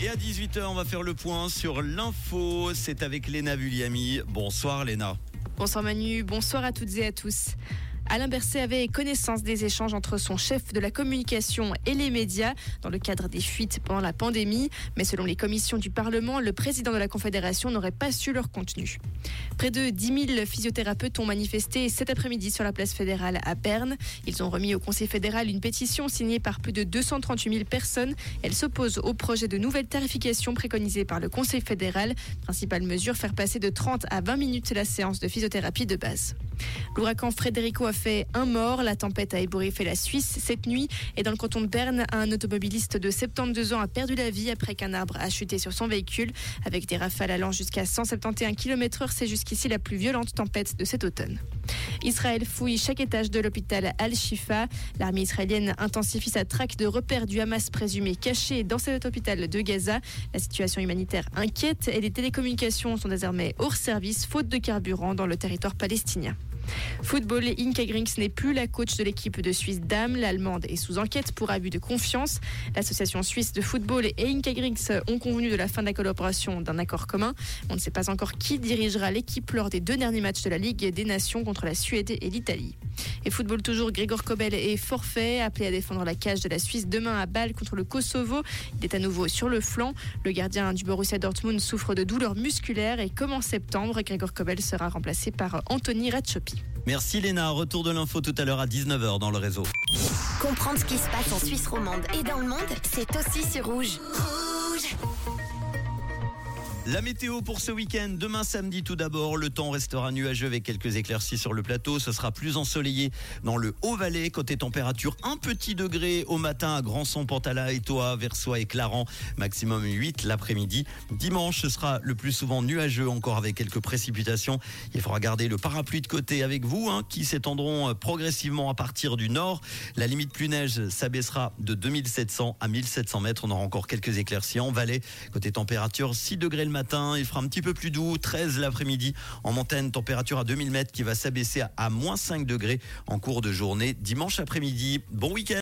Et à 18h, on va faire le point sur l'info. C'est avec Léna Vulliami. Bonsoir Léna. Bonsoir Manu, bonsoir à toutes et à tous. Alain Berset avait connaissance des échanges entre son chef de la communication et les médias dans le cadre des fuites pendant la pandémie. Mais selon les commissions du Parlement, le président de la Confédération n'aurait pas su leur contenu. Près de 10 000 physiothérapeutes ont manifesté cet après-midi sur la place fédérale à Berne. Ils ont remis au Conseil fédéral une pétition signée par plus de 238 000 personnes. Elle s'oppose au projet de nouvelle tarification préconisé par le Conseil fédéral. Principale mesure, faire passer de 30 à 20 minutes la séance de physiothérapie de base. L'ouragan Frédérico a fait un mort. La tempête a ébouriffé la Suisse cette nuit. Et dans le canton de Berne, un automobiliste de 72 ans a perdu la vie après qu'un arbre a chuté sur son véhicule. Avec des rafales allant jusqu'à 171 km/h, c'est jusqu'ici la plus violente tempête de cet automne. Israël fouille chaque étage de l'hôpital Al-Shifa. L'armée israélienne intensifie sa traque de repères du Hamas présumé caché dans cet hôpital de Gaza. La situation humanitaire inquiète et les télécommunications sont désormais hors service faute de carburant dans le territoire palestinien. Football, Inka Grinks n'est plus la coach de l'équipe de Suisse Dame. L'Allemande est sous enquête pour abus de confiance. L'association suisse de football et Inka Grinks ont convenu de la fin de la collaboration d'un accord commun. On ne sait pas encore qui dirigera l'équipe lors des deux derniers matchs de la Ligue des Nations contre la Suède et l'Italie. Et football toujours, Grégor Kobel est forfait, appelé à défendre la cage de la Suisse demain à Bâle contre le Kosovo. Il est à nouveau sur le flanc. Le gardien du Borussia Dortmund souffre de douleurs musculaires et comme en septembre, Grégor Kobel sera remplacé par Anthony Ratchopi. Merci Léna. Retour de l'info tout à l'heure à 19h dans le réseau. Comprendre ce qui se passe en Suisse romande et dans le monde, c'est aussi sur Rouge. Rouge la météo pour ce week-end, demain samedi tout d'abord, le temps restera nuageux avec quelques éclaircies sur le plateau. Ce sera plus ensoleillé dans le Haut-Valais. Côté température, un petit degré au matin à Grandson, Pantala, Étoile, Versoix et Clarence. Maximum 8 l'après-midi. Dimanche, ce sera le plus souvent nuageux encore avec quelques précipitations. Il faudra garder le parapluie de côté avec vous hein, qui s'étendront euh, progressivement à partir du nord. La limite plus neige s'abaissera de 2700 à 1700 mètres. On aura encore quelques éclaircies en Valais. Côté température, 6 degrés le matin, il fera un petit peu plus doux, 13 l'après-midi. En montagne, température à 2000 mètres qui va s'abaisser à, à moins 5 degrés en cours de journée dimanche après-midi. Bon week-end